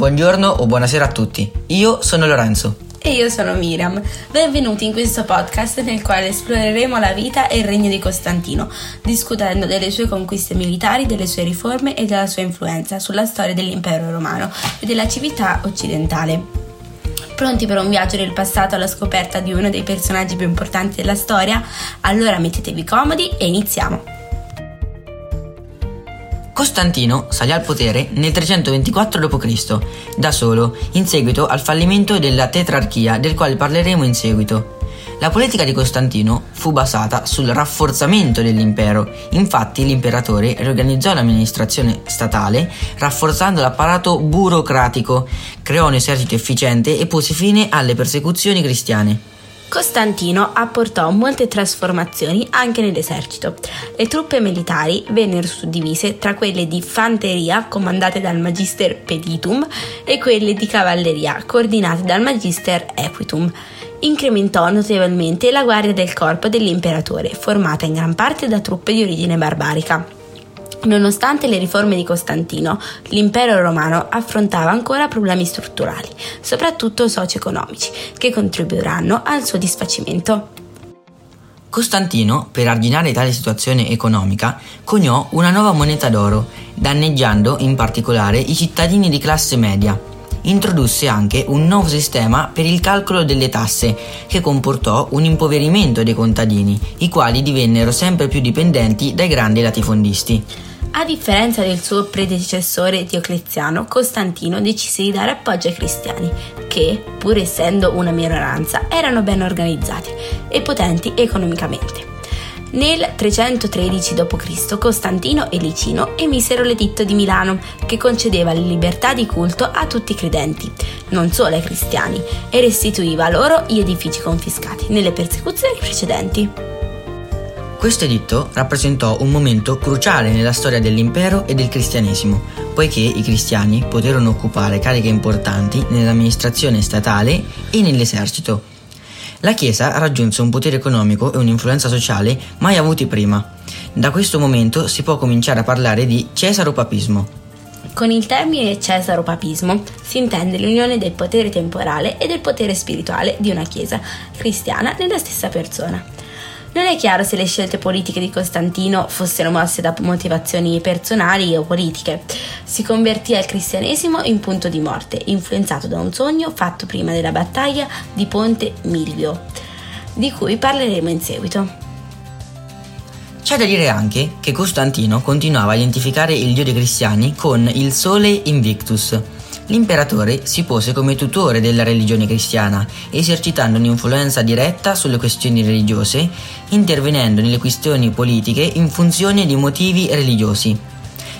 buongiorno o buonasera a tutti. Io sono Lorenzo. E io sono Miriam. Benvenuti in questo podcast nel quale esploreremo la vita e il regno di Costantino, discutendo delle sue conquiste militari, delle sue riforme e della sua influenza sulla storia dell'impero romano e della civiltà occidentale. Pronti per un viaggio nel passato alla scoperta di uno dei personaggi più importanti della storia? Allora mettetevi comodi e iniziamo! Costantino salì al potere nel 324 d.C., da solo, in seguito al fallimento della tetrarchia del quale parleremo in seguito. La politica di Costantino fu basata sul rafforzamento dell'impero, infatti l'imperatore riorganizzò l'amministrazione statale rafforzando l'apparato burocratico, creò un esercito efficiente e pose fine alle persecuzioni cristiane. Costantino apportò molte trasformazioni anche nell'esercito. Le truppe militari vennero suddivise tra quelle di fanteria comandate dal Magister Peditum e quelle di cavalleria coordinate dal Magister Equitum. Incrementò notevolmente la guardia del corpo dell'imperatore, formata in gran parte da truppe di origine barbarica. Nonostante le riforme di Costantino, l'impero romano affrontava ancora problemi strutturali, soprattutto socio-economici, che contribuiranno al suo disfacimento. Costantino, per arginare tale situazione economica, coniò una nuova moneta d'oro, danneggiando in particolare i cittadini di classe media. Introdusse anche un nuovo sistema per il calcolo delle tasse, che comportò un impoverimento dei contadini, i quali divennero sempre più dipendenti dai grandi latifondisti. A differenza del suo predecessore Diocleziano, Costantino decise di dare appoggio ai cristiani, che, pur essendo una minoranza, erano ben organizzati e potenti economicamente. Nel 313 d.C. Costantino e Licino emisero l'editto di Milano, che concedeva la libertà di culto a tutti i credenti, non solo ai cristiani, e restituiva loro gli edifici confiscati nelle persecuzioni precedenti. Questo editto rappresentò un momento cruciale nella storia dell'impero e del cristianesimo, poiché i cristiani poterono occupare cariche importanti nell'amministrazione statale e nell'esercito. La Chiesa raggiunse un potere economico e un'influenza sociale mai avuti prima. Da questo momento si può cominciare a parlare di cesaropapismo. Con il termine cesaropapismo si intende l'unione del potere temporale e del potere spirituale di una Chiesa cristiana nella stessa persona. Non è chiaro se le scelte politiche di Costantino fossero mosse da motivazioni personali o politiche. Si convertì al cristianesimo in punto di morte, influenzato da un sogno fatto prima della battaglia di Ponte Milvio, di cui parleremo in seguito. C'è da dire anche che Costantino continuava a identificare il dio dei cristiani con il Sole Invictus, l'imperatore si pose come tutore della religione cristiana, esercitando un'influenza diretta sulle questioni religiose, intervenendo nelle questioni politiche in funzione di motivi religiosi.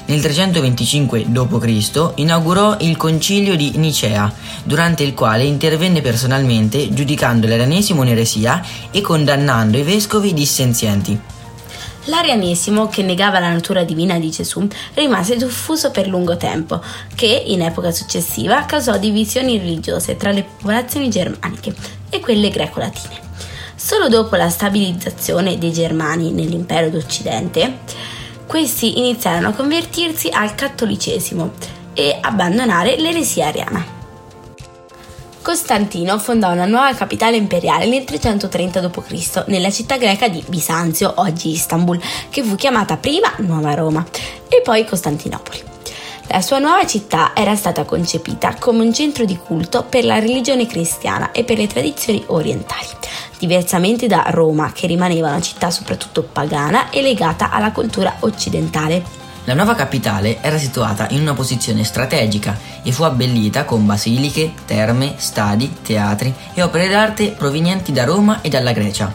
Nel 325 d.C. inaugurò il concilio di Nicea, durante il quale intervenne personalmente giudicando l'arianesimo un'eresia e condannando i vescovi dissenzienti. L'arianesimo, che negava la natura divina di Gesù, rimase diffuso per lungo tempo, che in epoca successiva causò divisioni religiose tra le popolazioni germaniche e quelle greco-latine. Solo dopo la stabilizzazione dei Germani nell'impero d'Occidente, questi iniziarono a convertirsi al cattolicesimo e abbandonare l'eresia ariana. Costantino fondò una nuova capitale imperiale nel 330 d.C. nella città greca di Bisanzio, oggi Istanbul, che fu chiamata prima Nuova Roma e poi Costantinopoli. La sua nuova città era stata concepita come un centro di culto per la religione cristiana e per le tradizioni orientali, diversamente da Roma, che rimaneva una città soprattutto pagana e legata alla cultura occidentale. La nuova capitale era situata in una posizione strategica e fu abbellita con basiliche, terme, stadi, teatri e opere d'arte provenienti da Roma e dalla Grecia.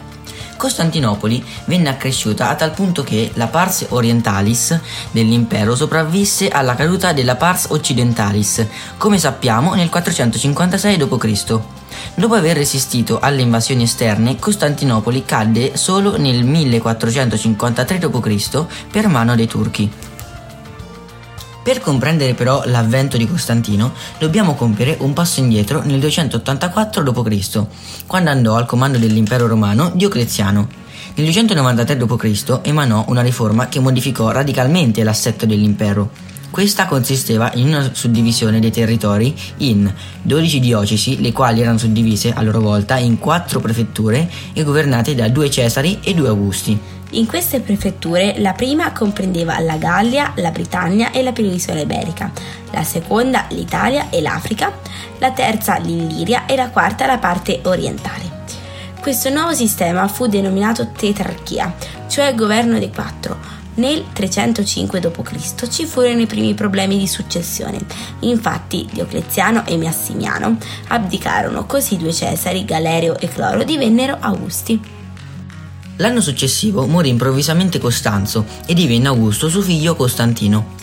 Costantinopoli venne accresciuta a tal punto che la Pars Orientalis dell'impero sopravvisse alla caduta della Pars Occidentalis, come sappiamo nel 456 d.C. Dopo aver resistito alle invasioni esterne, Costantinopoli cadde solo nel 1453 d.C. per mano dei turchi. Per comprendere però l'avvento di Costantino dobbiamo compiere un passo indietro nel 284 d.C., quando andò al comando dell'impero romano Diocleziano. Nel 293 d.C. emanò una riforma che modificò radicalmente l'assetto dell'impero. Questa consisteva in una suddivisione dei territori in 12 diocesi, le quali erano suddivise a loro volta in quattro prefetture e governate da due Cesari e due Augusti. In queste prefetture la prima comprendeva la Gallia, la Britannia e la penisola iberica, la seconda l'Italia e l'Africa, la terza l'Illiria e la quarta la parte orientale. Questo nuovo sistema fu denominato tetrarchia, cioè governo dei quattro. Nel 305 d.C. ci furono i primi problemi di successione. Infatti Diocleziano e Massimiano abdicarono, così due Cesari, Galerio e Cloro, divennero Augusti. L'anno successivo morì improvvisamente Costanzo e divenne Augusto suo figlio Costantino.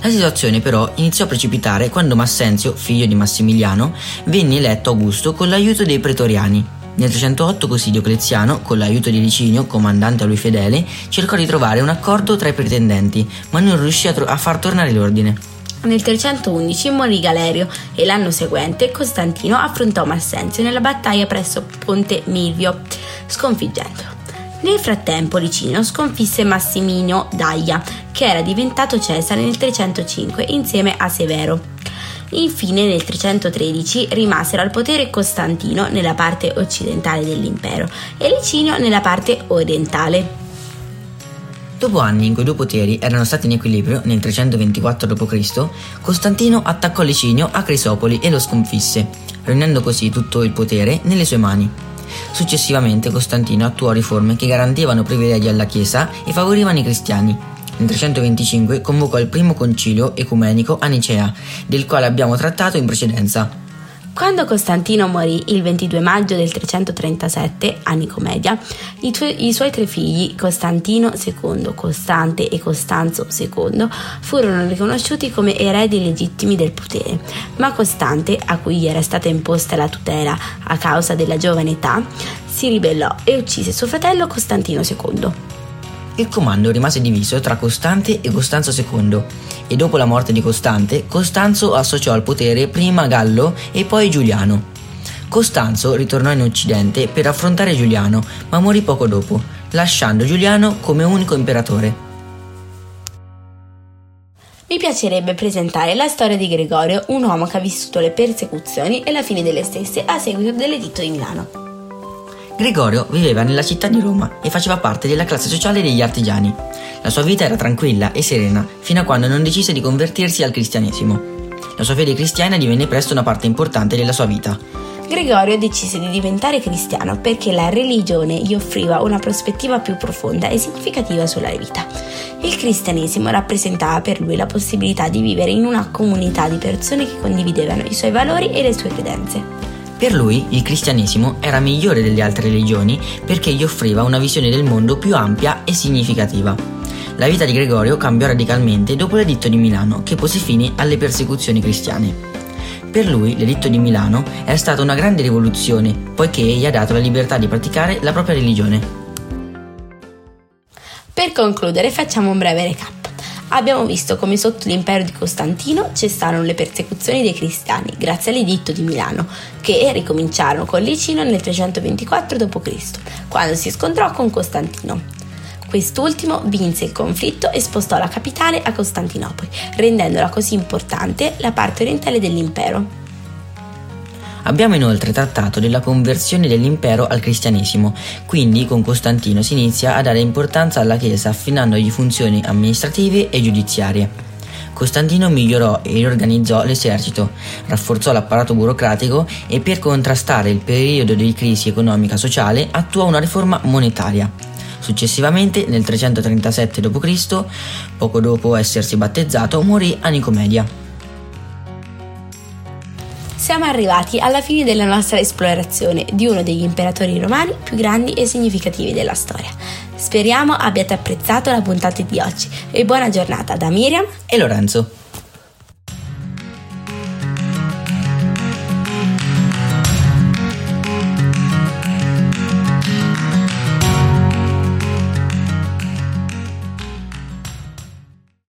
La situazione però iniziò a precipitare quando Massenzio, figlio di Massimiliano, venne eletto Augusto con l'aiuto dei pretoriani. Nel 308 così Diocleziano, con l'aiuto di Licinio, comandante a lui fedele, cercò di trovare un accordo tra i pretendenti, ma non riuscì a, tro- a far tornare l'ordine. Nel 311 morì Galerio e l'anno seguente Costantino affrontò Massenzio nella battaglia presso Ponte Milvio, sconfiggendolo. Nel frattempo Licinio sconfisse Massimino Daia, che era diventato Cesare nel 305 insieme a Severo. Infine nel 313 rimasero al potere Costantino nella parte occidentale dell'impero e Licinio nella parte orientale. Dopo anni in cui i due poteri erano stati in equilibrio, nel 324 d.C., Costantino attaccò Licinio a Crisopoli e lo sconfisse, riunendo così tutto il potere nelle sue mani. Successivamente Costantino attuò riforme che garantivano privilegi alla Chiesa e favorivano i cristiani. Nel 325 convocò il primo concilio ecumenico a Nicea, del quale abbiamo trattato in precedenza. Quando Costantino morì il 22 maggio del 337 a Nicomedia, i, tu- i, suoi tre figli, Costantino II, Costante e Costanzo II, furono riconosciuti come eredi legittimi del potere, ma Costante, a cui gli era stata imposta la tutela a causa della giovane età, si ribellò e uccise suo fratello Costantino II. Il comando rimase diviso tra Costante e Costanzo II e dopo la morte di Costante, Costanzo associò al potere prima Gallo e poi Giuliano. Costanzo ritornò in Occidente per affrontare Giuliano, ma morì poco dopo, lasciando Giuliano come unico imperatore. Mi piacerebbe presentare la storia di Gregorio, un uomo che ha vissuto le persecuzioni e la fine delle stesse a seguito dell'editto di Milano. Gregorio viveva nella città di Roma e faceva parte della classe sociale degli artigiani. La sua vita era tranquilla e serena fino a quando non decise di convertirsi al cristianesimo. La sua fede cristiana divenne presto una parte importante della sua vita. Gregorio decise di diventare cristiano perché la religione gli offriva una prospettiva più profonda e significativa sulla vita. Il cristianesimo rappresentava per lui la possibilità di vivere in una comunità di persone che condividevano i suoi valori e le sue credenze. Per lui il cristianesimo era migliore delle altre religioni perché gli offriva una visione del mondo più ampia e significativa. La vita di Gregorio cambiò radicalmente dopo l'editto di Milano che pose fine alle persecuzioni cristiane. Per lui l'editto di Milano è stata una grande rivoluzione poiché gli ha dato la libertà di praticare la propria religione. Per concludere facciamo un breve recap abbiamo visto come sotto l'impero di Costantino cessarono le persecuzioni dei cristiani grazie all'editto di Milano, che ricominciarono con Licino nel 324 d.C., quando si scontrò con Costantino. Quest'ultimo vinse il conflitto e spostò la capitale a Costantinopoli, rendendola così importante la parte orientale dell'impero. Abbiamo inoltre trattato della conversione dell'impero al cristianesimo, quindi con Costantino si inizia a dare importanza alla Chiesa affinandogli funzioni amministrative e giudiziarie. Costantino migliorò e riorganizzò l'esercito, rafforzò l'apparato burocratico e per contrastare il periodo di crisi economica sociale attuò una riforma monetaria. Successivamente, nel 337 d.C., poco dopo essersi battezzato, morì a Nicomedia siamo arrivati alla fine della nostra esplorazione di uno degli imperatori romani più grandi e significativi della storia. Speriamo abbiate apprezzato la puntata di oggi e buona giornata da Miriam e Lorenzo.